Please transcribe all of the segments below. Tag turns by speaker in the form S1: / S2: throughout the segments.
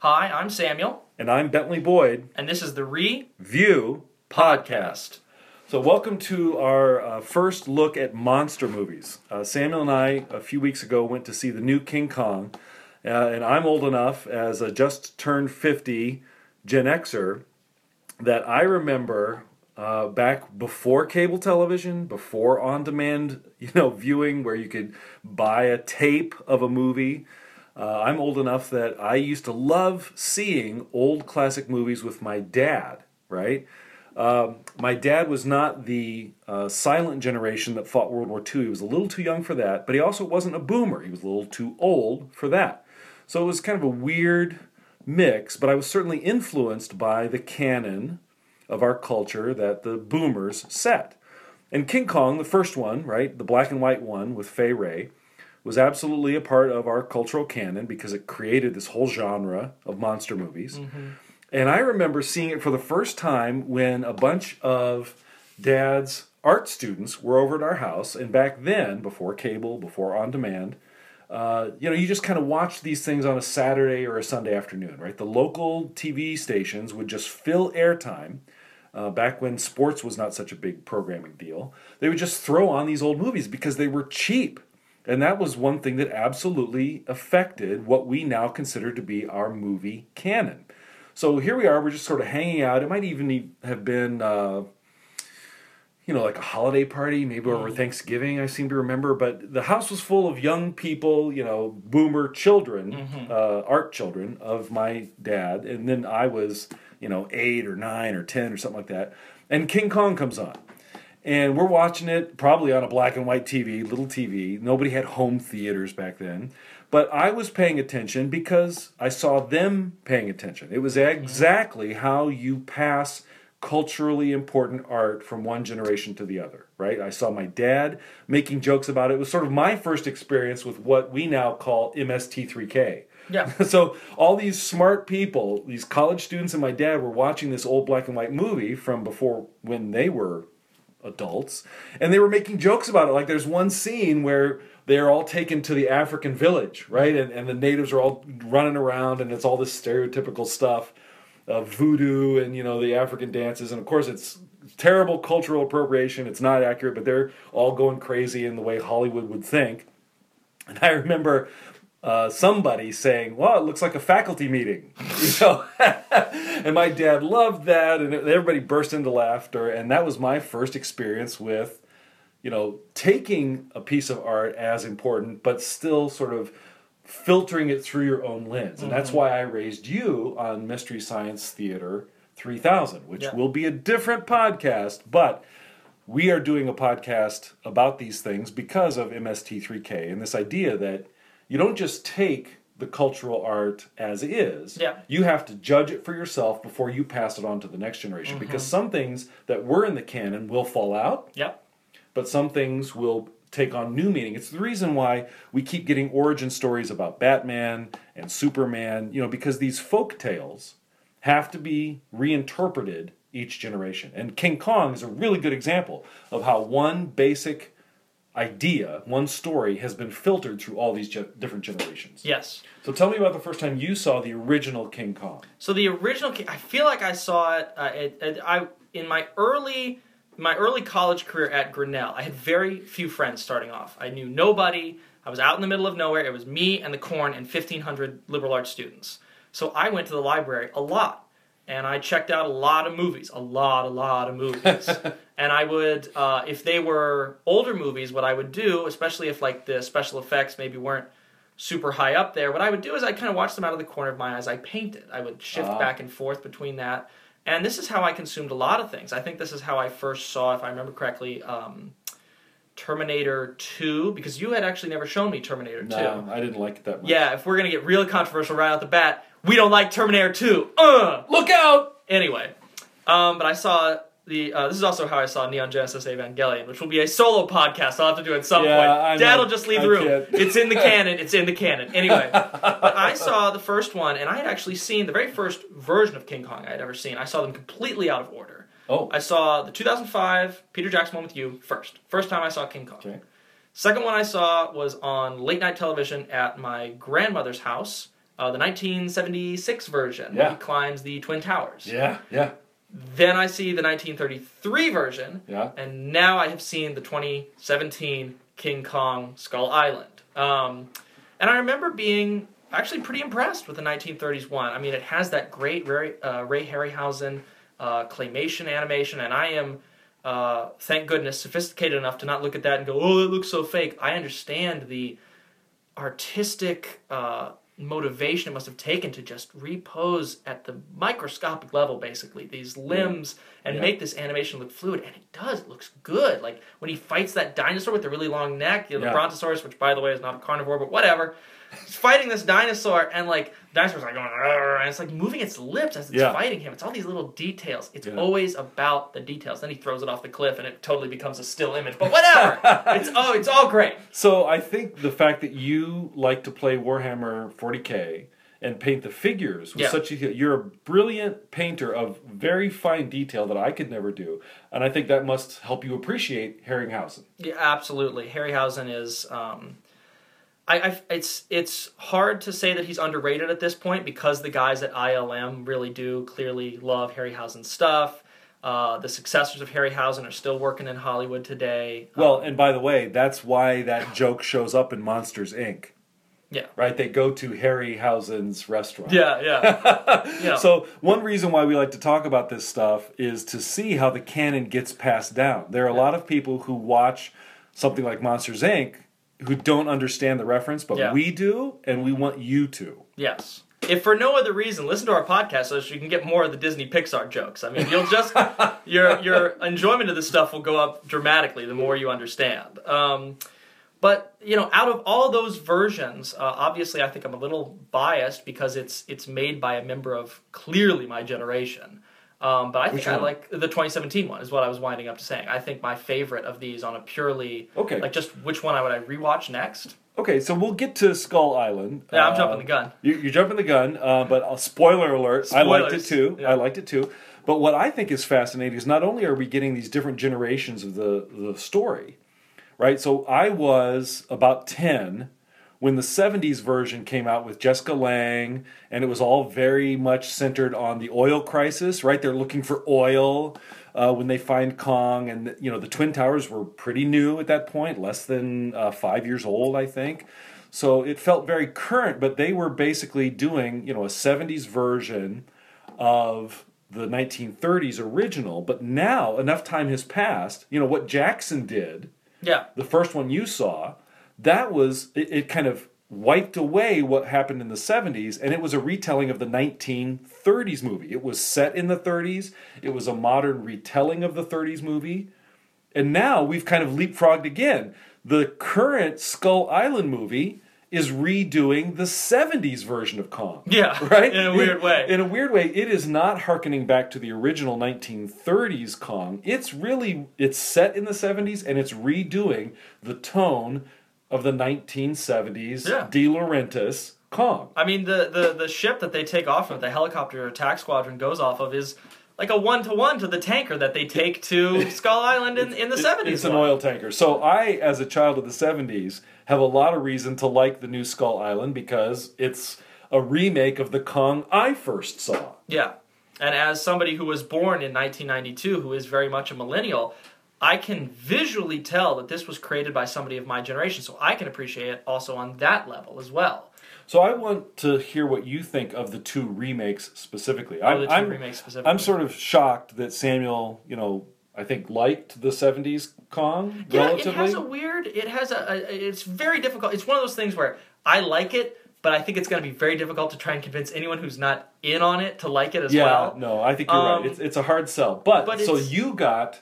S1: Hi, I'm Samuel,
S2: And I'm Bentley Boyd,
S1: and this is the Re
S2: View Podcast. So, welcome to our uh, first look at monster movies. Uh, Samuel and I, a few weeks ago, went to see the new King Kong. Uh, and I'm old enough, as a just turned 50 Gen Xer, that I remember uh, back before cable television, before on demand you know, viewing, where you could buy a tape of a movie. Uh, I'm old enough that I used to love seeing old classic movies with my dad, right? Um, my dad was not the uh, silent generation that fought World War II. He was a little too young for that, but he also wasn't a boomer. He was a little too old for that. So it was kind of a weird mix, but I was certainly influenced by the canon of our culture that the boomers set. And King Kong, the first one, right, the black and white one with Fay Wray, was absolutely a part of our cultural canon because it created this whole genre of monster movies. And I remember seeing it for the first time when a bunch of dad's art students were over at our house. And back then, before cable, before on demand, uh, you know, you just kind of watched these things on a Saturday or a Sunday afternoon, right? The local TV stations would just fill airtime. Uh, back when sports was not such a big programming deal, they would just throw on these old movies because they were cheap. And that was one thing that absolutely affected what we now consider to be our movie canon. So here we are, we're just sort of hanging out. It might even have been, uh, you know, like a holiday party, maybe over Thanksgiving, I seem to remember. But the house was full of young people, you know, boomer children, uh, art children of my dad. And then I was, you know, eight or nine or 10 or something like that. And King Kong comes on and we're watching it probably on a black and white TV, little TV. Nobody had home theaters back then. But I was paying attention because I saw them paying attention. It was mm-hmm. exactly how you pass culturally important art from one generation to the other, right? I saw my dad making jokes about it. It was sort of my first experience with what we now call MST3K.
S1: Yeah.
S2: So all these smart people, these college students and my dad were watching this old black and white movie from before when they were adults and they were making jokes about it. Like there's one scene where they're all taken to the african village right? And, and the natives are all running around and it's all this stereotypical stuff of voodoo and you know the african dances. And of course it's terrible cultural appropriation. It's not accurate but they're all going crazy in the way hollywood would think. And I remember uh, somebody saying, "Well, it looks like a faculty meeting," you know. and my dad loved that, and everybody burst into laughter. And that was my first experience with, you know, taking a piece of art as important, but still sort of filtering it through your own lens. And that's why I raised you on Mystery Science Theater 3000, which
S1: Yeah.
S2: will be a different podcast, but we are doing a podcast about these things because of MST3K and this idea that you don't just take the cultural art as is.
S1: Yeah.
S2: You have to judge it for yourself before you pass it on to the next generation mm-hmm. because some things that were in the canon will fall out,
S1: Yep.
S2: but some things will take on new meaning. It's the reason why we keep getting origin stories about Batman and Superman, you know, because these folk tales have to be reinterpreted each generation. And King Kong is a really good example of how one basic idea, one story has been filtered through all these ge- different generations.
S1: Yes.
S2: So tell me about the first time you saw the original King Kong.
S1: So the original, Ki- I feel like I saw it. Uh, it, it I in my early my early college career at Grinnell. I had very few friends starting off. I knew nobody. I was out in the middle of nowhere. It was me and the corn and fifteen hundred liberal arts students. So I went to the library a lot, and I checked out a lot of movies, a lot, a lot of movies. and I would, uh, if they were older movies, what I would do, especially if like the special effects maybe weren't super high up there, what I would do is I'd kind of watch them out of the corner of my eyes. I painted. I would shift
S2: Ah.
S1: back and forth between that. And this is how I consumed a lot of things. I think this is how I first saw, if I remember correctly, um, Terminator 2, because you had actually never shown me Terminator 2.
S2: No, I didn't like it that much.
S1: Yeah, if we're going to get really controversial right out the bat, we don't like Terminator 2. Uh! Look out! Anyway, um, but I saw the. Uh, this is also how I saw Neon Genesis Evangelion, which will be a solo podcast. I'll have to do at some
S2: Yeah,
S1: point.
S2: I know.
S1: Dad will just leave the room. It's in the canon. It's in the canon. Anyway, but I saw the first one, and I had actually seen the very first version of King Kong I had ever seen. I saw them completely out of order.
S2: Oh,
S1: I saw the 2005 Peter Jackson one with you first. First time I saw King Kong.
S2: okay.
S1: Second one I saw was on late night television at my grandmother's house uh, the 1976 version.
S2: Yeah.
S1: Where he climbs the Twin Towers.
S2: Yeah, yeah,
S1: Then I see the 1933 version,
S2: yeah.
S1: and now I have seen the 2017 King Kong Skull Island. Um, and I remember being actually pretty impressed with the 1930s one. I mean, it has that great Ray, uh, Ray Harryhausen uh, claymation animation, and I am, uh, thank goodness, sophisticated enough to not look at that and go, "Oh, it looks so fake." I understand the artistic uh, motivation it must have taken to just repose at the microscopic level, basically these limbs, and
S2: Yeah.
S1: make this animation look fluid. And it does. It looks good. Like when he fights that dinosaur with the really long neck, you know, the
S2: Yeah.
S1: Brontosaurus, which by the way is not a carnivore, but whatever. He's fighting this dinosaur, and like dinosaur's like going, and it's like moving its lips as it's
S2: Yeah.
S1: fighting him. It's all these little details. It's
S2: Yeah.
S1: always about the details. Then he throws it off the cliff, and it totally becomes a still image. But whatever. it's oh, it's all great.
S2: So I think the fact that you like to play Warhammer 40k and paint the figures was
S1: Yeah.
S2: such a you're a brilliant painter of very fine detail that I could never do, and I think that must help you appreciate Harryhausen.
S1: Yeah, absolutely. Harryhausen is. Um, I, I, it's it's hard to say that he's underrated at this point because the guys at ILM really do clearly love Harryhausen's stuff. Uh, the successors of Harryhausen are still working in Hollywood today.
S2: Well, and by the way, that's why that joke shows up in Monsters Inc.
S1: Yeah.
S2: Right? They go to Harryhausen's restaurant.
S1: Yeah, yeah, yeah.
S2: So one reason why we like to talk about this stuff is to see how the canon gets passed down. There are a lot of people who watch something like Monsters Inc. who don't understand the reference, but
S1: Yeah.
S2: we do, and we want you to.
S1: Yes. If for no other reason, listen to our podcast so that you can get more of the Disney Pixar jokes. I mean, you'll just your your enjoyment of this stuff will go up dramatically the more you understand. Um, but you know, out of all those versions, uh, obviously, I think I'm a little biased because it's it's made by a member of clearly my generation. Um, but I think
S2: Which
S1: I
S2: one?
S1: like the 2017 one is what I was winding up to saying. I think my favorite of these on a purely
S2: Okay.
S1: like just which one I would I rewatch next?
S2: Okay, so we'll get to Skull Island.
S1: Yeah, I'm
S2: Uh,
S1: jumping the gun.
S2: You, you're jumping the gun, uh, but uh, spoiler alert, I liked it too.
S1: yeah.
S2: I liked it too. But what I think is fascinating is not only are we getting these different generations of the, the story, right? So I was about 10 when the 70s version came out with Jessica Lange, and it was all very much centered on the oil crisis, right? They're looking for oil uh, when they find Kong, and you know the Twin Towers were pretty new at that point, less than uh, five years old, I think. So it felt very current, but they were basically doing you know a 70s version of the 1930s original. But now enough time has passed. You know what Jackson did
S1: Yeah.
S2: the first one you saw, that was it, it kind of wiped away what happened in the 70s and it was a retelling of the 1930s movie. It was set in the 30s, it was a modern retelling of the 30s movie. And now we've kind of leapfrogged again. The current Skull Island movie is redoing the 70s version of Kong.
S1: Yeah,
S2: Right?
S1: in a weird way.
S2: In a weird way, it is not harkening back to the original 1930s Kong. It's really it's set in the 70s and it's redoing the tone of the 1970s
S1: Yeah.
S2: De Laurentiis Kong.
S1: I mean, the, the, the ship that they take off of, the helicopter attack squadron goes off of, is like a one to one to the tanker that they take to Skull Island in, in the 70s.
S2: It's an oil tanker. So I, as a child of the 70s, have a lot of reason to like the new Skull Island because it's a remake of the Kong I first saw.
S1: Yeah. And as somebody who was born in 1992, who is very much a millennial, I can visually tell that this was created by somebody of my generation. So I can appreciate it also on that level as well.
S2: So I want to hear what you think of the two remakes specifically.
S1: Oh,
S2: I'm, I'm-
S1: remakes specifically.
S2: I'm sort of shocked that Samuel, you know, I think liked the '70s Kong
S1: Yeah,
S2: relatively.
S1: it has a weird. It has a, a. It's very difficult. It's one of those things where I like it, but I think it's going to be very difficult to try and convince anyone who's not in on it to like it as
S2: yeah,
S1: well.
S2: no, I think you're
S1: Um,
S2: right. It's it's a hard sell. But,
S1: but
S2: so you got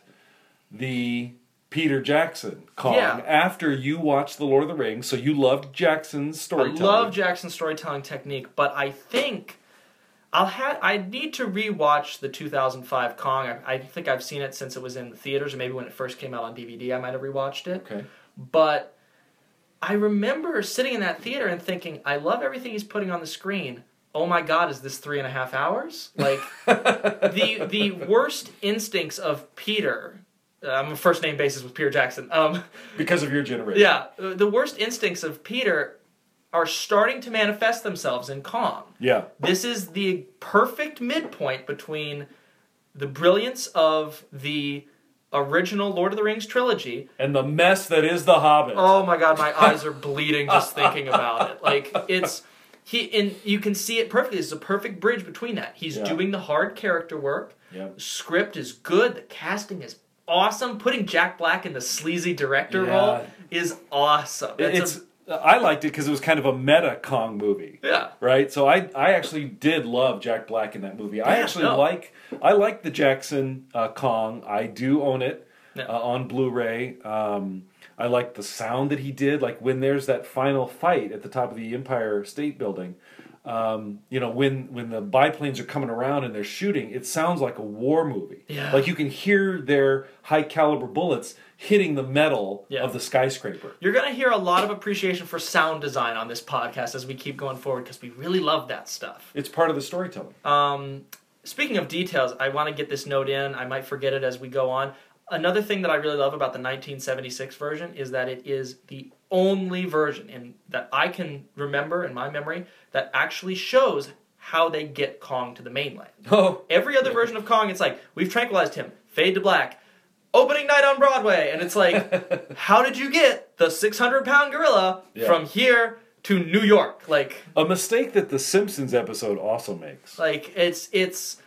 S2: the Peter Jackson Kong
S1: Yeah.
S2: after you watched the Lord of the Rings, so you loved Jackson's storytelling.
S1: I love Jackson's storytelling technique, but I think I'll have. I need to rewatch the 2005 Kong. I, I think I've seen it since it was in the theaters, or maybe when it first came out on DVD, I might have rewatched it.
S2: Okay.
S1: But I remember sitting in that theater and thinking, I love everything he's putting on the screen. Oh my God, is this three and a half hours? Like the the worst instincts of Peter. Uh, I'm a first name basis with Peter Jackson. Um,
S2: Because of your generation.
S1: yeah, uh, the worst instincts of Peter are starting to manifest themselves in Kong.
S2: Yeah.
S1: This is the perfect midpoint between the brilliance of the original Lord of the Rings trilogy.
S2: And the mess that is The Hobbit.
S1: Oh my god, my eyes are bleeding just thinking about it. Like it's he and you can see it perfectly. It's a perfect bridge between that. He's
S2: Yeah.
S1: doing the hard character work.
S2: Yeah.
S1: Script is good. The casting is awesome. Putting Jack Black in the sleazy director
S2: Yeah.
S1: role is awesome. It's,
S2: It's,
S1: a-
S2: I liked it because it was kind of a meta Kong movie.
S1: yeah.
S2: right? So I I actually did love Jack Black in that movie. I actually
S1: no.
S2: like I like the Jackson uh, Kong. I do own it
S1: Yeah.
S2: uh, on Blu-ray. Um, I like the sound that he did. Like when there's that final fight at the top of the Empire State Building. Um, you know when when the biplanes are coming around and they're shooting, it sounds like a war movie.
S1: Yeah.
S2: Like you can hear their high caliber bullets hitting the metal
S1: Yeah.
S2: of the skyscraper.
S1: You're going to hear a lot of appreciation for sound design on this podcast as we keep going forward because we really love that stuff.
S2: It's part of the storytelling.
S1: Um, speaking of details, I want to get this note in. I might forget it as we go on. Another thing that I really love about the 1976 version is that it is the only version in that I can remember in my memory that actually shows how they get Kong to the mainland.
S2: Oh,
S1: Every other version of Kong, it's like we've tranquilized him, fade to black, opening night on Broadway, and it's like, how did you get the 600 pound gorilla
S2: Yeah.
S1: from here to New York? Like,
S2: a mistake that the Simpsons episode also makes.
S1: like it's it's.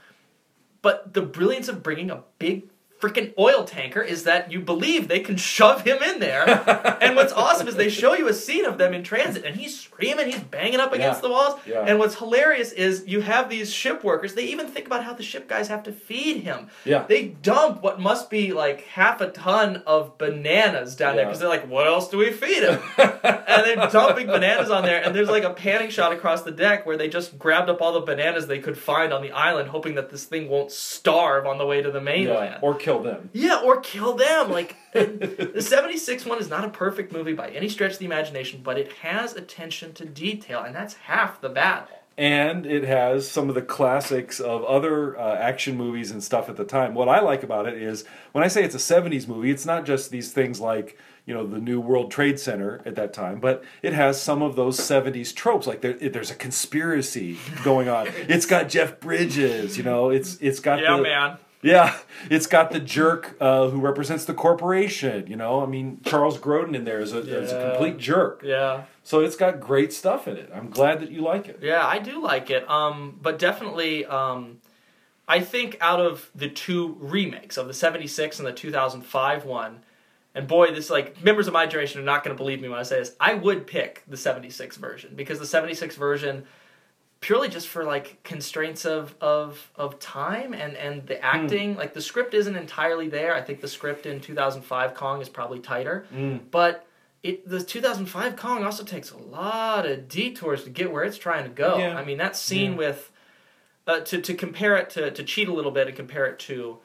S1: But the brilliance of bringing a big freaking oil tanker is that you believe they can shove him in there. and what's awesome is they show you a scene of them in transit, and he's screaming, he's banging up against
S2: Yeah.
S1: the walls.
S2: Yeah.
S1: And what's hilarious is you have these ship workers. They even think about how the ship guys have to feed him.
S2: Yeah.
S1: They dump what must be like half a ton of bananas down there because they're like, what else do we feed him? and they're dumping bananas on there. And there's like a panning shot across the deck where they just grabbed up all the bananas they could find on the island, hoping that this thing won't starve on the way to the mainland.
S2: Yeah, or kill them.
S1: Yeah, or kill them. Like the '76 one is not a perfect movie by any stretch of the imagination, but it has attention to detail, and that's half the battle.
S2: And it has some of the classics of other uh, action movies and stuff at the time. What I like about it is when I say it's a 70s movie, it's not just these things like, you know, the new World Trade Center at that time, but it has some of those 70s tropes. Like there, there's a conspiracy going on. it's got Jeff Bridges, you know, it's it's got
S1: Yeah,
S2: the,
S1: man.
S2: Yeah, it's got the jerk uh, who represents the corporation. You know, I mean, Charles Grodin in there is a, is a
S1: Yeah.
S2: complete jerk.
S1: Yeah.
S2: So it's got great stuff in it. I'm glad that you like it.
S1: Yeah, I do like it. Um, but definitely, um, I think out of the two remakes of the '76 and the 2005 one, and boy, this like members of my generation are not going to believe me when I say this. I would pick the '76 version because the '76 version, purely just for like constraints of of of time and and the acting, like the script isn't entirely there. I think the script in 2005 Kong is probably tighter,
S2: Mm.
S1: but. It, the 2005 Kong also takes a lot of detours to get where it's trying to go.
S2: Yeah.
S1: I mean, that scene
S2: Yeah.
S1: with uh, to to compare it to to cheat a little bit and compare it to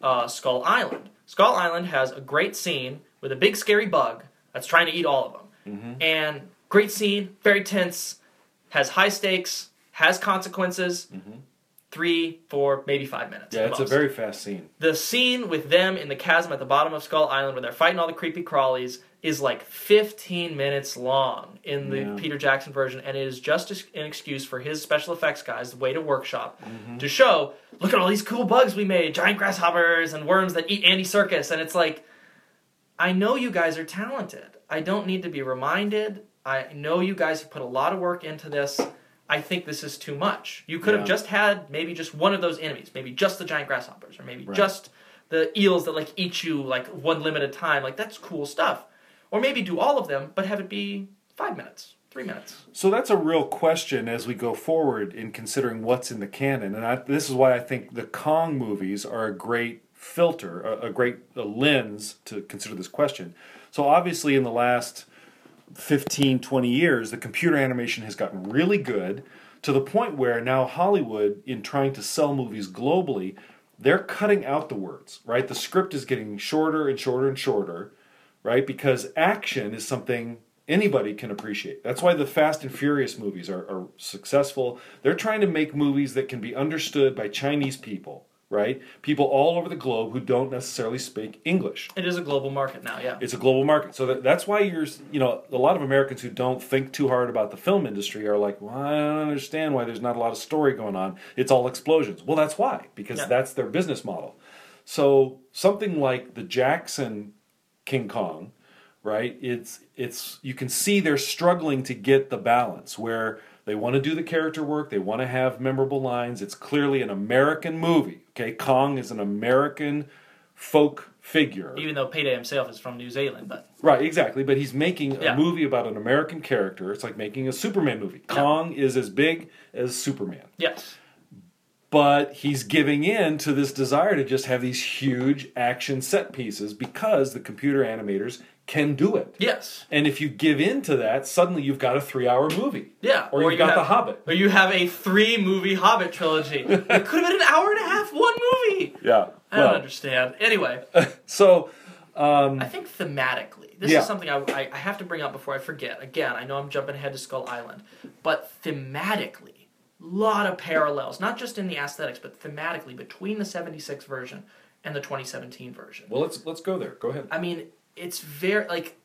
S1: uh, Skull Island. Skull Island has a great scene with a big scary bug that's trying to eat all of them,
S2: Mm-hmm.
S1: and great scene, very tense, has high stakes, has consequences. Three, four, maybe five minutes.
S2: Mm-hmm. Yeah, it's a very fast scene.
S1: the scene with them in the chasm at the bottom of Skull Island where they're fighting all the creepy crawlies is like 15 minutes long in the
S2: Yeah.
S1: Peter Jackson version, and it is just an excuse for his special effects guys, the way to workshop,
S2: Mm-hmm.
S1: to show, look at all these cool bugs we made, giant grasshoppers and worms that eat Andy Serkis, and it's like, I know you guys are talented. I don't need to be reminded. I know you guys have put a lot of work into this. I think this is too much. You could have just had maybe just one of those enemies, maybe just the giant grasshoppers, or maybe
S2: Right.
S1: just the eels that like eat you like one limited time. Like that's cool stuff. Or maybe do all of them, but have it be five minutes, three minutes.
S2: So that's a real question as we go forward in considering what's in the canon. And I, this is why I think the Kong movies are a great filter, a, a great a lens to consider this question. So obviously, in the last 15, 20 years, the computer animation has gotten really good to the point where now Hollywood, in trying to sell movies globally, they're cutting out the words, right? The script is getting shorter and shorter and shorter, right? Because action is something anybody can appreciate. That's why the Fast and Furious movies are, are successful. They're trying to make movies that can be understood by Chinese people, right? People all over the globe who don't necessarily speak English.
S1: It is a global market now, yeah.
S2: It's a global market, so that, that's why you're, you know, a lot of Americans who don't think too hard about the film industry are like, well, I don't understand why there's not a lot of story going on. It's all explosions. Well, that's why, because
S1: Yeah.
S2: that's their business model. So something like the Jackson King Kong, right? It's it's you can see they're struggling to get the balance where they want to do the character work, they want to have memorable lines. It's clearly an American movie. Okay, Kong is an American folk figure.
S1: Even though Payday himself is from New Zealand, but
S2: Right, exactly. But he's making a
S1: Yeah.
S2: movie about an American character. It's like making a Superman movie.
S1: Yeah.
S2: Kong is as big as Superman.
S1: yes.
S2: But he's giving in to this desire to just have these huge action set pieces because the computer animators can do it.
S1: Yes.
S2: And if you give in to that, suddenly you've got a three hour movie.
S1: Yeah.
S2: Or, you've
S1: you
S2: got
S1: have,
S2: The Hobbit.
S1: Or you have a three movie Hobbit trilogy. it could have been an hour and a half, one movie.
S2: Yeah.
S1: I don't understand. Anyway,
S2: so um,
S1: I think thematically, this
S2: Yeah.
S1: is something I, I, I have to bring up before I forget. Again, I know I'm jumping ahead to Skull Island, but thematically, lot of parallels, not just in the aesthetics, but thematically between the 76 version and the 2017 version.
S2: well let's let's go there. Go ahead.
S1: I mean, it's very like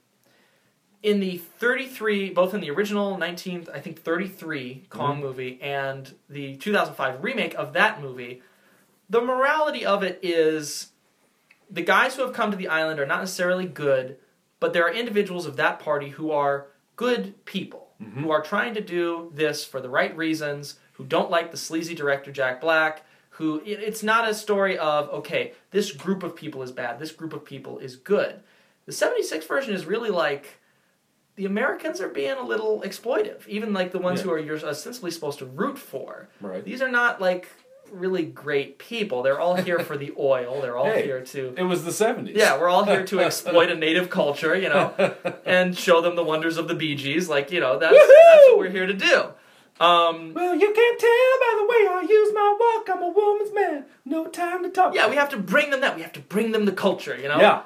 S1: in the 33, both in the original 19, I think 33 Kong mm-hmm. movie and the 2005 remake of that movie, the morality of it is the guys who have come to the island are not necessarily good, but there are individuals of that party who are good people mm-hmm. who are trying to do this for the right reasons, who don't like the sleazy director Jack Black. Who it's not a story of okay, this group of people is bad, this group of people is good. The '76 version is really like the Americans are being a little exploitive, even like the ones
S2: Yeah.
S1: who are you're ostensibly supposed to root for.
S2: Right.
S1: These are not like really great people. They're all here for the oil. They're all
S2: Hey.
S1: here to
S2: It was the 70s.
S1: yeah, we're all here to exploit a native culture, you know, and show them the wonders of the Bee Gees. Like, you know, that's, that's what we're here to do. Um,
S2: Well, you can't tell by the way I use my walk. I'm a woman's man. No time to talk.
S1: yeah, we have to bring them that. We have to bring them the culture, you know?
S2: Yeah.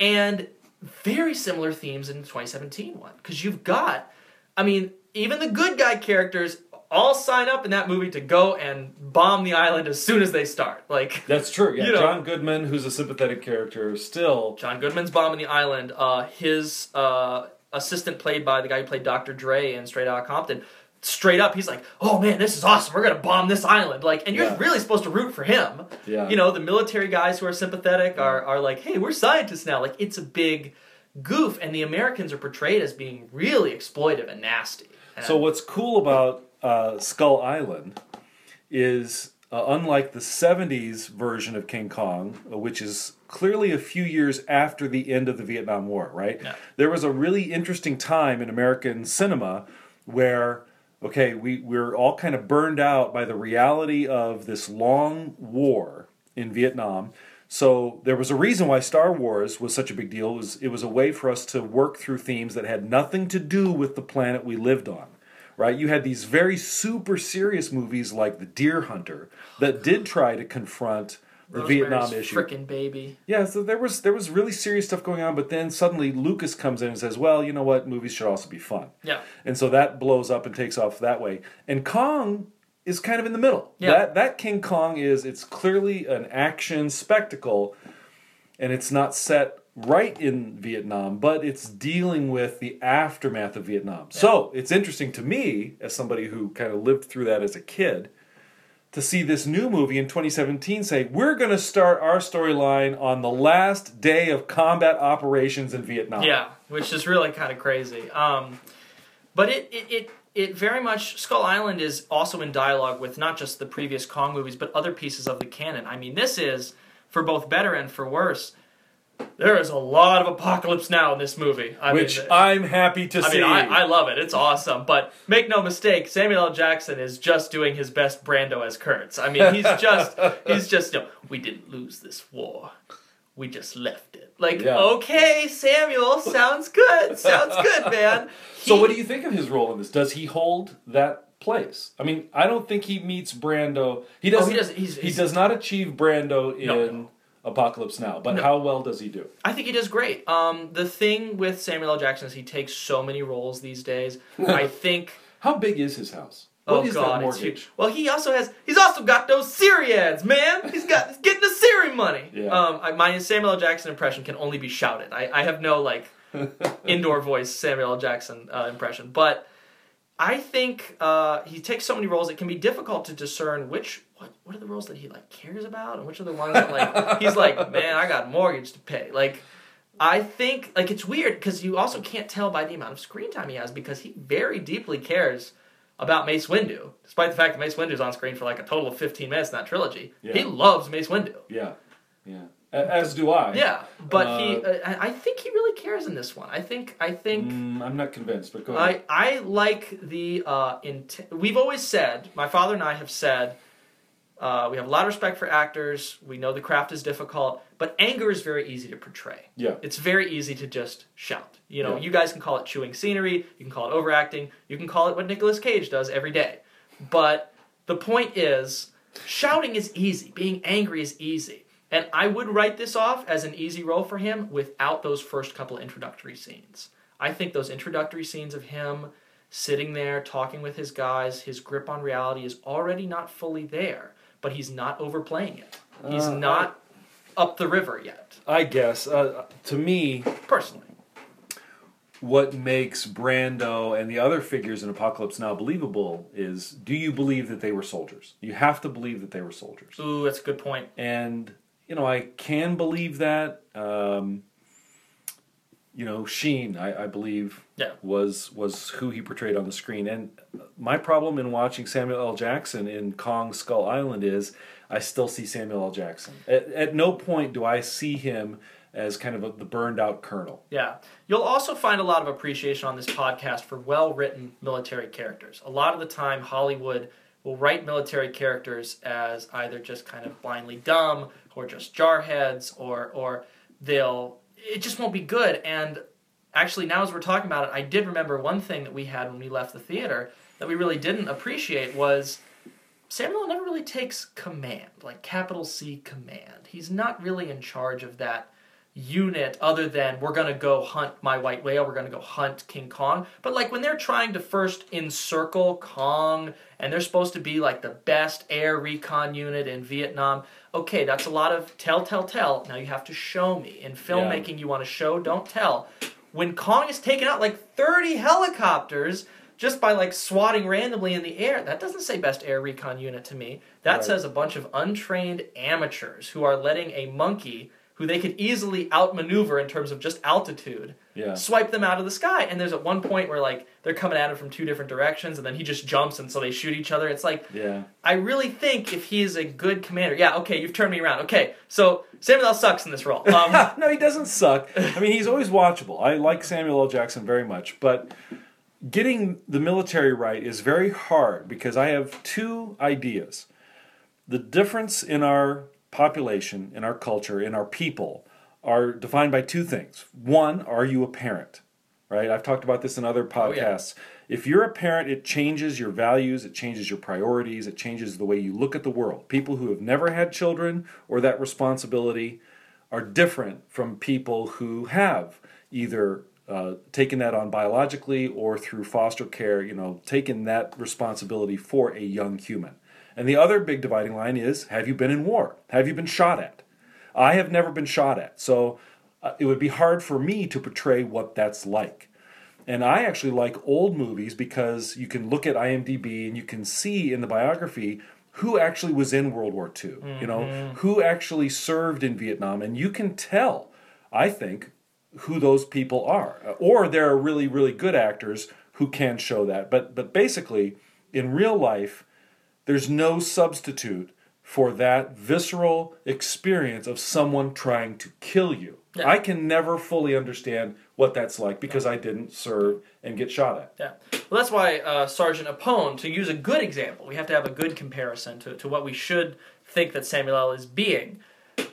S1: And very similar themes in the 2017 one. Because you've got, I mean, even the good guy characters all sign up in that movie to go and bomb the island as soon as they start. Like,
S2: That's true. Yeah,
S1: You know-
S2: John Goodman, who's a sympathetic character, still.
S1: John Goodman's bombing the island. Uh, his uh, assistant, played by the guy who played Dr. Dre in Straight Outta Compton, straight up, he's like, "Oh man, this is awesome. We're gonna bomb this island." Like, and you're
S2: Yeah.
S1: really supposed to root for him.
S2: Yeah.
S1: You know, the military guys who are sympathetic are are like, "Hey, we're scientists now." Like, it's a big goof, and the Americans are portrayed as being really exploitive and nasty. And
S2: So what's cool about uh, Skull Island is, uh, unlike the '70s version of King Kong, uh, which is clearly a few years after the end of the Vietnam War, right?
S1: Yeah.
S2: There was a really interesting time in American cinema where. Okay, we, we're all kind of burned out by the reality of this long war in Vietnam. So there was a reason why Star Wars was such a big deal. It was, it was a way for us to work through themes that had nothing to do with the planet we lived on. Right? You had these very super serious movies like The Deer Hunter that did try to confront the Vietnam issue.
S1: Frickin' baby.
S2: Yeah, so there was there was really serious stuff going on, but then suddenly Lucas comes in and says, "Well, you know what? Movies should also be fun."
S1: Yeah.
S2: And so that blows up and takes off that way. And Kong is kind of in the middle.
S1: Yeah.
S2: That that King Kong is it's clearly an action spectacle and it's not set right in Vietnam, but it's dealing with the aftermath of Vietnam. So, it's interesting to me as somebody who kind of lived through that as a kid to see this new movie in 2017 say, "We're going to start our storyline on the last day of combat operations in Vietnam."
S1: Yeah, which is really kind of crazy. Um, but it, it, it, it very much, Skull Island is also in dialogue with not just the previous Kong movies, but other pieces of the canon. I mean, this is, for both better and for worse, there is a lot of apocalypse now in this movie. I
S2: Which
S1: mean,
S2: I'm happy to
S1: I
S2: see.
S1: mean, I, I love it. It's awesome. But make no mistake, Samuel L. Jackson is just doing his best Brando as Kurtz. I mean, he's just, he's just, you know, we didn't lose this war. We just left it. Like,
S2: Yeah.
S1: okay, Samuel, sounds good. Sounds good, man.
S2: So, what do you think of his role in this? Does he hold that place? I mean, I don't think he meets Brando. He doesn't.
S1: Oh, he doesn't- he's-
S2: he
S1: he's-
S2: does not achieve Brando in
S1: No, no.
S2: Apocalypse Now. But
S1: No.
S2: how well does he do?
S1: I think he does great. Um, the thing with Samuel L. Jackson is he takes so many roles these days. I think
S2: How big is his house?
S1: Oh
S2: What that
S1: God, it's huge. Well, he also has. He's also got those Siri ads, man. He's got he's getting the Siri money.
S2: Yeah.
S1: Um, my Samuel L. Jackson impression can only be shouted. I, I have no like indoor voice Samuel L. Jackson uh, impression, but I think uh, he takes so many roles. It can be difficult to discern which what what are the roles that he like cares about, and which are the ones that like he's like, man, I got a mortgage to pay. Like, I think like it's weird because you also can't tell by the amount of screen time he has because he very deeply cares about Mace Windu, despite the fact that Mace Windu's on screen for like a total of fifteen minutes in that trilogy.
S2: Yeah.
S1: He loves Mace Windu.
S2: Yeah, yeah. As do I.
S1: Yeah, but he,
S2: Uh,
S1: uh, I think he really cares in this one. I think, I think.
S2: Mm, I'm not convinced, but go ahead.
S1: I, I like the uh, int- we've always said my father and I have said uh, we have a lot of respect for actors. We know the craft is difficult but anger is very easy to portray.
S2: Yeah.
S1: it's very easy to just shout. You know
S2: Yeah.
S1: you guys can call it chewing scenery. You can call it overacting. You can call it what Nicolas Cage does every day. But the point is shouting is easy. Being angry is easy. And I would write this off as an easy role for him without those first couple introductory scenes. I think those introductory scenes of him sitting there talking with his guys, his grip on reality is already not fully there, but he's not overplaying it. He's
S2: Uh,
S1: not up the river yet,
S2: I guess. Uh, to me,
S1: personally.
S2: what makes Brando and the other figures in Apocalypse Now believable is do you believe that they were soldiers? You have to believe that they were soldiers.
S1: Ooh, that's a good point.
S2: And, you know, I can believe that. Um, you know, Sheen, I, I believe,
S1: Yeah.
S2: was was who he portrayed on the screen. And my problem in watching Samuel L. Jackson in Kong Skull Island is I still see Samuel L. Jackson. At, at no point do I see him as kind of a, the burned out colonel.
S1: Yeah. You'll also find a lot of appreciation on this podcast for well written military characters. A lot of the time, Hollywood will write military characters as either just kind of blindly dumb or just jarheads or, or they'll. It just won't be good. And actually, now as we're talking about it, I did remember one thing that we had when we left the theater that we really didn't appreciate was Samuel never really takes command, like capital C command. He's not really in charge of that unit other than we're going to go hunt my white whale, we're going to go hunt King Kong. But like when they're trying to first encircle Kong and they're supposed to be like the best air recon unit in Vietnam, okay, that's a lot of tell, tell, tell. Now you have to show me. In filmmaking, you want to show, don't tell. When Kong is taking out like 30 helicopters just by like swatting randomly in the air, that doesn't say best air recon unit to me. That
S2: Right.
S1: says a bunch of untrained amateurs who are letting a monkey who they could easily outmaneuver in terms of just altitude
S2: Yeah.
S1: swipe them out of the sky. And there's at one point where like they're coming at him from two different directions, and then he just jumps, and so they shoot each other. It's like
S2: Yeah.
S1: I really think if he is a good commander, yeah, okay, you've turned me around. Okay, so Samuel L. sucks in this role. Um,
S2: no, he doesn't suck. I mean, he's always watchable. I like Samuel L. Jackson very much, but getting the military right is very hard because I have two ideas. The difference in our population, in our culture, in our people are defined by two things. One, are you a parent? Right? I've talked about this in other
S1: Oh, yeah.
S2: podcasts. If you're a parent, it changes your values, it changes your priorities, it changes the way you look at the world. People who have never had children or that responsibility are different from people who have either uh, taken that on biologically or through foster care, you know, taken that responsibility for a young human. And the other big dividing line is have you been in war? Have you been shot at? I have never been shot at. So uh, it would be hard for me to portray what that's like. And I actually like old movies because you can look at IMDb and you can see in the biography who actually was in World War II, you know, who actually served in Vietnam. And you can tell, I think, who those people are. Or there are really, really good actors who can show that. But, but basically, in real life, there's no substitute for that visceral experience of someone trying to kill you.
S1: Yeah.
S2: I can never fully understand what that's like because I didn't serve and get shot at.
S1: Yeah. Well, that's why uh, Sergeant Apone, to use a good example, we have to have a good comparison to, to what we should think that Samuel L. is being,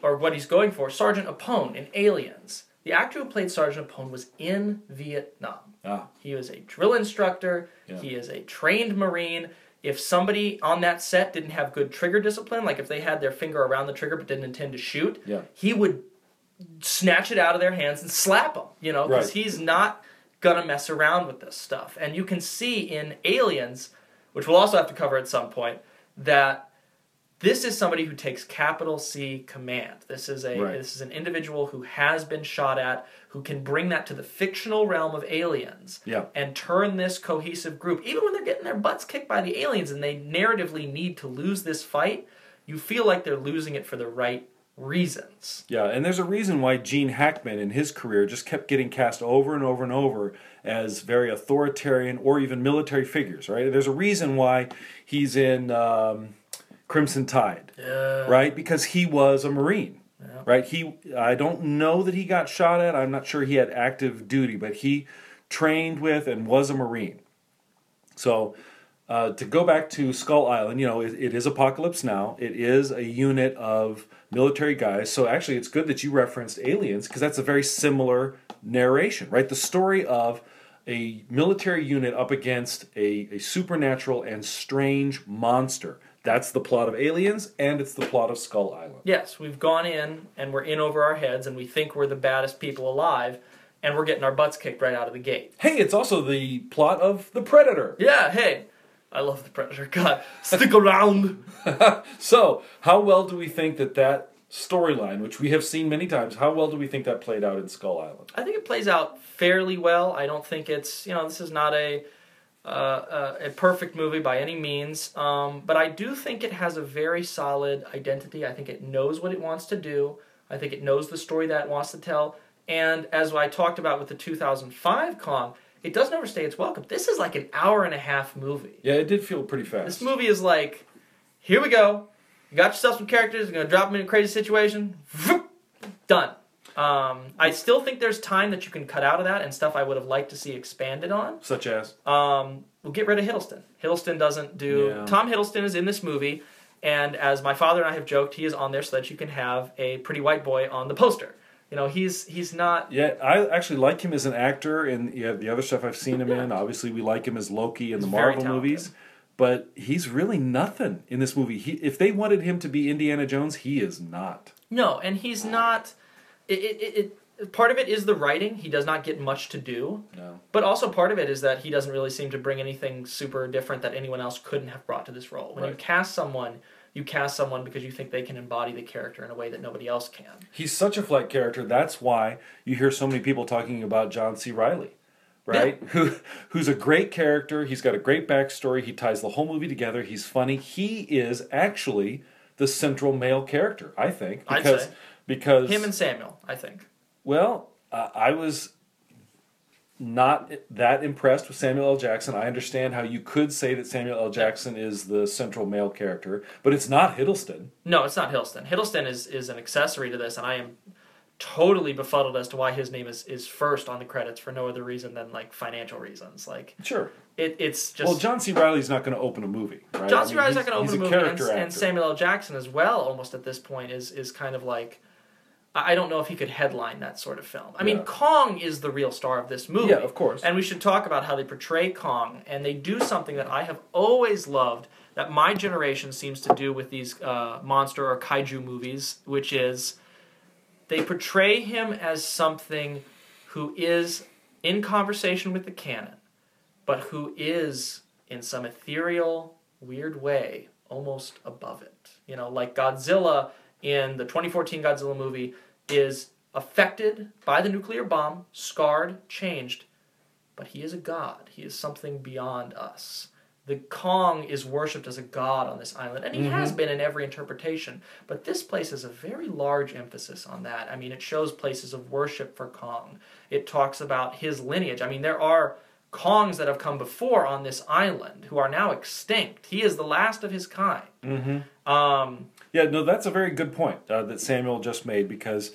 S1: or what he's going for. Sergeant Apone in Aliens. The actor who played Sergeant Apone was in Vietnam.
S2: Ah,
S1: He was a drill instructor.
S2: Yeah.
S1: He is a trained Marine. If somebody on that set didn't have good trigger discipline, like if they had their finger around the trigger but didn't intend to shoot,
S2: Yeah.
S1: he would snatch it out of their hands and slap them, you know, because
S2: Right.
S1: he's not gonna mess around with this stuff. And you can see in Aliens which we'll also have to cover at some point, that this is somebody who takes capital C command. This is a
S2: Right.
S1: this is an individual who has been shot at, who can bring that to the fictional realm of aliens
S2: Yeah.
S1: and turn this cohesive group, even when they're getting their butts kicked by the aliens and they narratively need to lose this fight, you feel like they're losing it for the right reasons.
S2: Yeah, and there's a reason why Gene Hackman in his career just kept getting cast over and over and over as very authoritarian or even military figures, right? There's a reason why he's in um, Crimson Tide,
S1: Yeah.
S2: right? Because he was a Marine,
S1: Yeah.
S2: right? He, I don't know that he got shot at. I'm not sure he had active duty, but he trained with and was a Marine. So uh, to go back to Skull Island, you know, it, it is Apocalypse Now. It is a unit of military guys. So actually, it's good that you referenced aliens because that's a very similar narration, right? The story of a military unit up against a, a supernatural and strange monster. That's the plot of Aliens, and it's the plot of Skull Island.
S1: Yes, we've gone in and we're in over our heads and we think we're the baddest people alive and we're getting our butts kicked right out of the gate.
S2: Hey, it's also the plot of The Predator.
S1: Yeah, hey, I love the Predator. God, stick around.
S2: So, how well do we think that that storyline, which we have seen many times, how well do we think that played out in Skull Island?
S1: I think it plays out fairly well. I don't think it's you know this is not a uh, uh, a perfect movie by any means, um, but I do think it has a very solid identity. I think it knows what it wants to do. I think it knows the story that it wants to tell. And as I talked about with the 2005 Kong, it doesn't overstay its welcome. This is like an hour and a half movie.
S2: Yeah, it did feel pretty fast.
S1: This movie is like, here we go. You got yourself some characters. You're gonna drop them in a crazy situation. Done. Um, I still think there's time that you can cut out of that and stuff I would have liked to see expanded on.
S2: Such as?
S1: Um, we'll get rid of Hiddleston. Hiddleston doesn't do.
S2: Yeah.
S1: Tom Hiddleston is in this movie, and as my father and I have joked, he is on there so that you can have a pretty white boy on the poster. You know, he's he's not.
S2: Yeah, I actually like him as an actor and yeah, the other stuff I've seen him in. Obviously, we like him as Loki in
S1: He's
S2: the Marvel movies, but he's really nothing in this movie. He, if they wanted him to be Indiana Jones, he is not.
S1: No, and he's not. It, it, it, part of it is the writing. He does not get much to do.
S2: No.
S1: But also part of it is that he doesn't really seem to bring anything super different that anyone else couldn't have brought to this role. When you cast someone, you cast someone because you think they can embody the character in a way that nobody else can.
S2: He's such a flat character. That's why you hear so many people talking about John C. Reilly, right? Who who's a great character. He's got a great backstory. He ties the whole movie together. He's funny. He is actually the central male character, I think,
S1: I'd
S2: because
S1: say.
S2: Because
S1: Him and Samuel, I think.
S2: well, uh, I was not that impressed with Samuel L. Jackson. I understand how you could say that Samuel L. Jackson is the central male character, but it's not Hiddleston.
S1: No, it's not Hiddleston. Hiddleston is, is an accessory to this, and I am totally befuddled as to why his name is, is first on the credits for no other reason than like financial reasons. Like
S2: Sure.
S1: it, it's just
S2: well, John C. Reilly's not going to open a movie, right?
S1: John
S2: I
S1: C.
S2: mean,
S1: Reilly's not going to open a
S2: a
S1: movie, and, and. Samuel L. Jackson as well. Almost at this point is is kind of like I don't know if he could headline that sort of film. I mean, Kong is the real star of this movie.
S2: Yeah, of course.
S1: And we should talk about how they portray Kong, and they do something that I have always loved that my generation seems to do with these uh, monster or kaiju movies, which is they portray him as something who is in conversation with the canon, but who is in some ethereal, weird way almost above it. You know, like Godzilla in the 2014 Godzilla movie is affected by the nuclear bomb, scarred, changed, but he is a god. He is something beyond us. The Kong is worshipped as a god on this island, and he mm-hmm. has been in every interpretation. But this place has a very large emphasis on that. I mean, it shows places of worship for Kong. It talks about his lineage. I mean, there are Kongs that have come before on this island who are now extinct. He is the last of his kind.
S2: Mm-hmm.
S1: Um,
S2: Yeah, no, that's a very good point uh, that Samuel just made because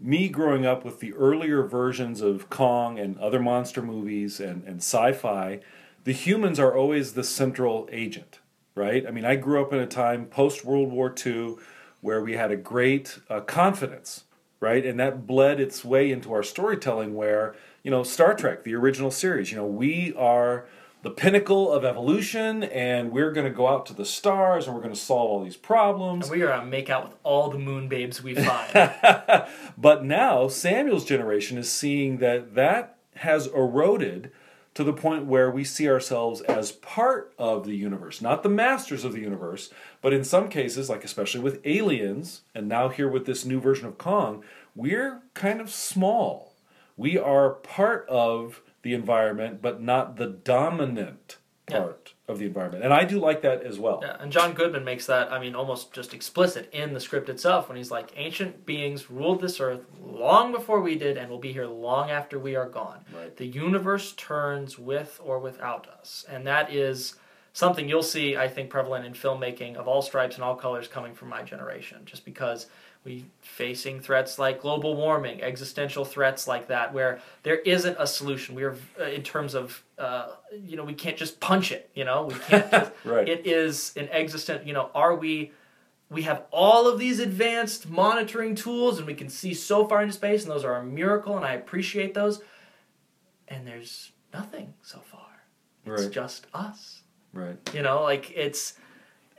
S2: me growing up with the earlier versions of Kong and other monster movies and, and sci fi, the humans are always the central agent, right? I mean, I grew up in a time post World War II where we had a great uh, confidence, right? And that bled its way into our storytelling where, you know, Star Trek, the original series, you know, we are the pinnacle of evolution and we're going to go out to the stars and we're going to solve all these problems.
S1: and we are going to make out with all the moon babes we find.
S2: but now Samuel's generation is seeing that that has eroded to the point where we see ourselves as part of the universe, not the masters of the universe, but in some cases, like especially with aliens, and now here with this new version of Kong, we're kind of small. We are part of the environment, but not the dominant
S1: Yeah.
S2: part of the environment. And I do like that as well.
S1: Yeah, and John Goodman makes that, I mean, almost just explicit in the script itself when he's like, ancient beings ruled this earth long before we did and will be here long after we are gone.
S2: Right.
S1: The universe turns with or without us. And that is something you'll see, I think, prevalent in filmmaking of all stripes and all colors coming from my generation, just because we facing threats like global warming, existential threats like that, where there isn't a solution. We are, uh, in terms of, uh, you know, we can't just punch it. You know, we can't. Just,
S2: Right.
S1: It is an existent. You know, are we? We have all of these advanced monitoring tools, and we can see so far into space, and those are a miracle, and I appreciate those. And there's nothing so far. It's
S2: Right.
S1: just us.
S2: Right.
S1: You know, like it's.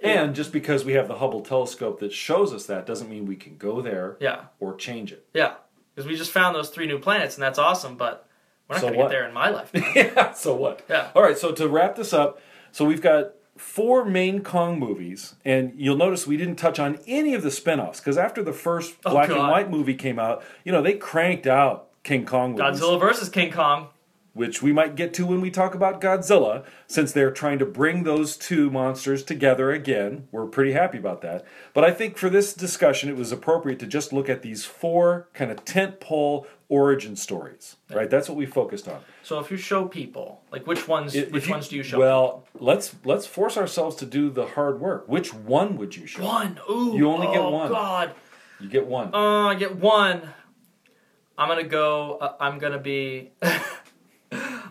S2: And just because we have the Hubble telescope that shows us that doesn't mean we can go there
S1: Yeah,
S2: or change it.
S1: yeah. Because we just found those three new planets, and that's awesome. But we're not
S2: So
S1: going to
S2: what?
S1: get there in my lifetime.
S2: yeah, so what?
S1: Yeah.
S2: All right, so to wrap this up, so we've got four main Kong movies, and you'll notice we didn't touch on any of the spin-offs because after the first
S1: Oh,
S2: black and
S1: God.
S2: white movie came out, you know, they cranked out King Kong movies,
S1: Godzilla versus King Kong.
S2: Which we might get to when we talk about Godzilla, since they're trying to bring those two monsters together again. We're pretty happy about that. But I think for this discussion, it was appropriate to just look at these four kind of tentpole origin stories, right? That's what we focused on.
S1: So if you show people, like which ones,
S2: If-
S1: which
S2: you-
S1: ones do you show?
S2: Well, let's let's force ourselves to do the hard work. Which one would you show?
S1: one. Ooh.
S2: You only get
S1: oh,
S2: one.
S1: God.
S2: You get one.
S1: Uh, I get one. I'm gonna go. Uh, I'm gonna be.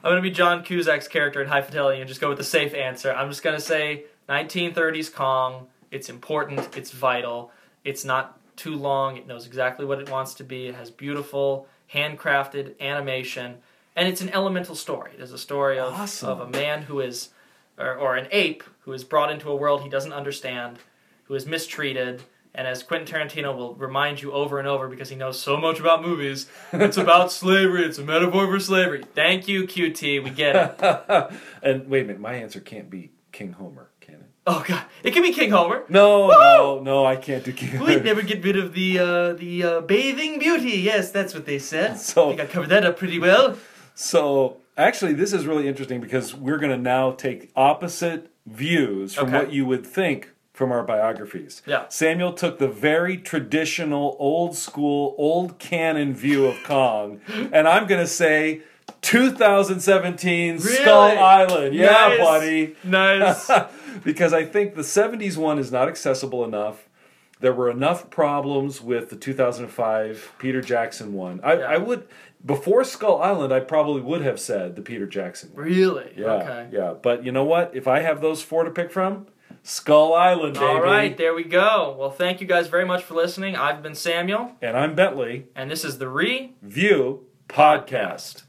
S1: I'm gonna be John Cusack's character in High Fidelity and just go with the safe answer. I'm just gonna say 1930s Kong. It's important. It's vital. It's not too long. It knows exactly what it wants to be. It has beautiful, handcrafted animation, and it's an elemental story. It is a story of
S2: Awesome.
S1: of a man who is, or, or an ape who is brought into a world he doesn't understand, who is mistreated. And as Quentin Tarantino will remind you over and over because he knows so much about movies, it's about slavery. It's a metaphor for slavery. Thank you, QT. We get it.
S2: and wait a minute, my answer can't be King Homer, can it?
S1: Oh God, it can be King Homer.
S2: No, no, no, I can't do King Homer.
S1: We'd never get rid of the uh, the uh, bathing beauty. Yes, that's what they said.
S2: So-
S1: I think I covered that up pretty well.
S2: So actually, this is really interesting because we're going to now take opposite views from
S1: Okay.
S2: what you would think from our biographies.
S1: Yeah.
S2: Samuel took the very traditional, old school, old canon view of Kong, and I'm going to say 2017 Skull Island. Yeah,
S1: Nice.
S2: buddy.
S1: Nice.
S2: because I think the 70s one is not accessible enough. There were enough problems with the 2005 Peter Jackson one. I,
S1: Yeah.
S2: I would, before Skull Island, I probably would have said the Peter Jackson one.
S1: really?
S2: Yeah,
S1: Okay.
S2: yeah. But you know what? If I have those four to pick from, Skull Island, baby.
S1: All right, there we go. Well, thank you guys very much for listening. I've been Samuel,
S2: And I'm Bentley.
S1: and this is the
S2: Review Podcast.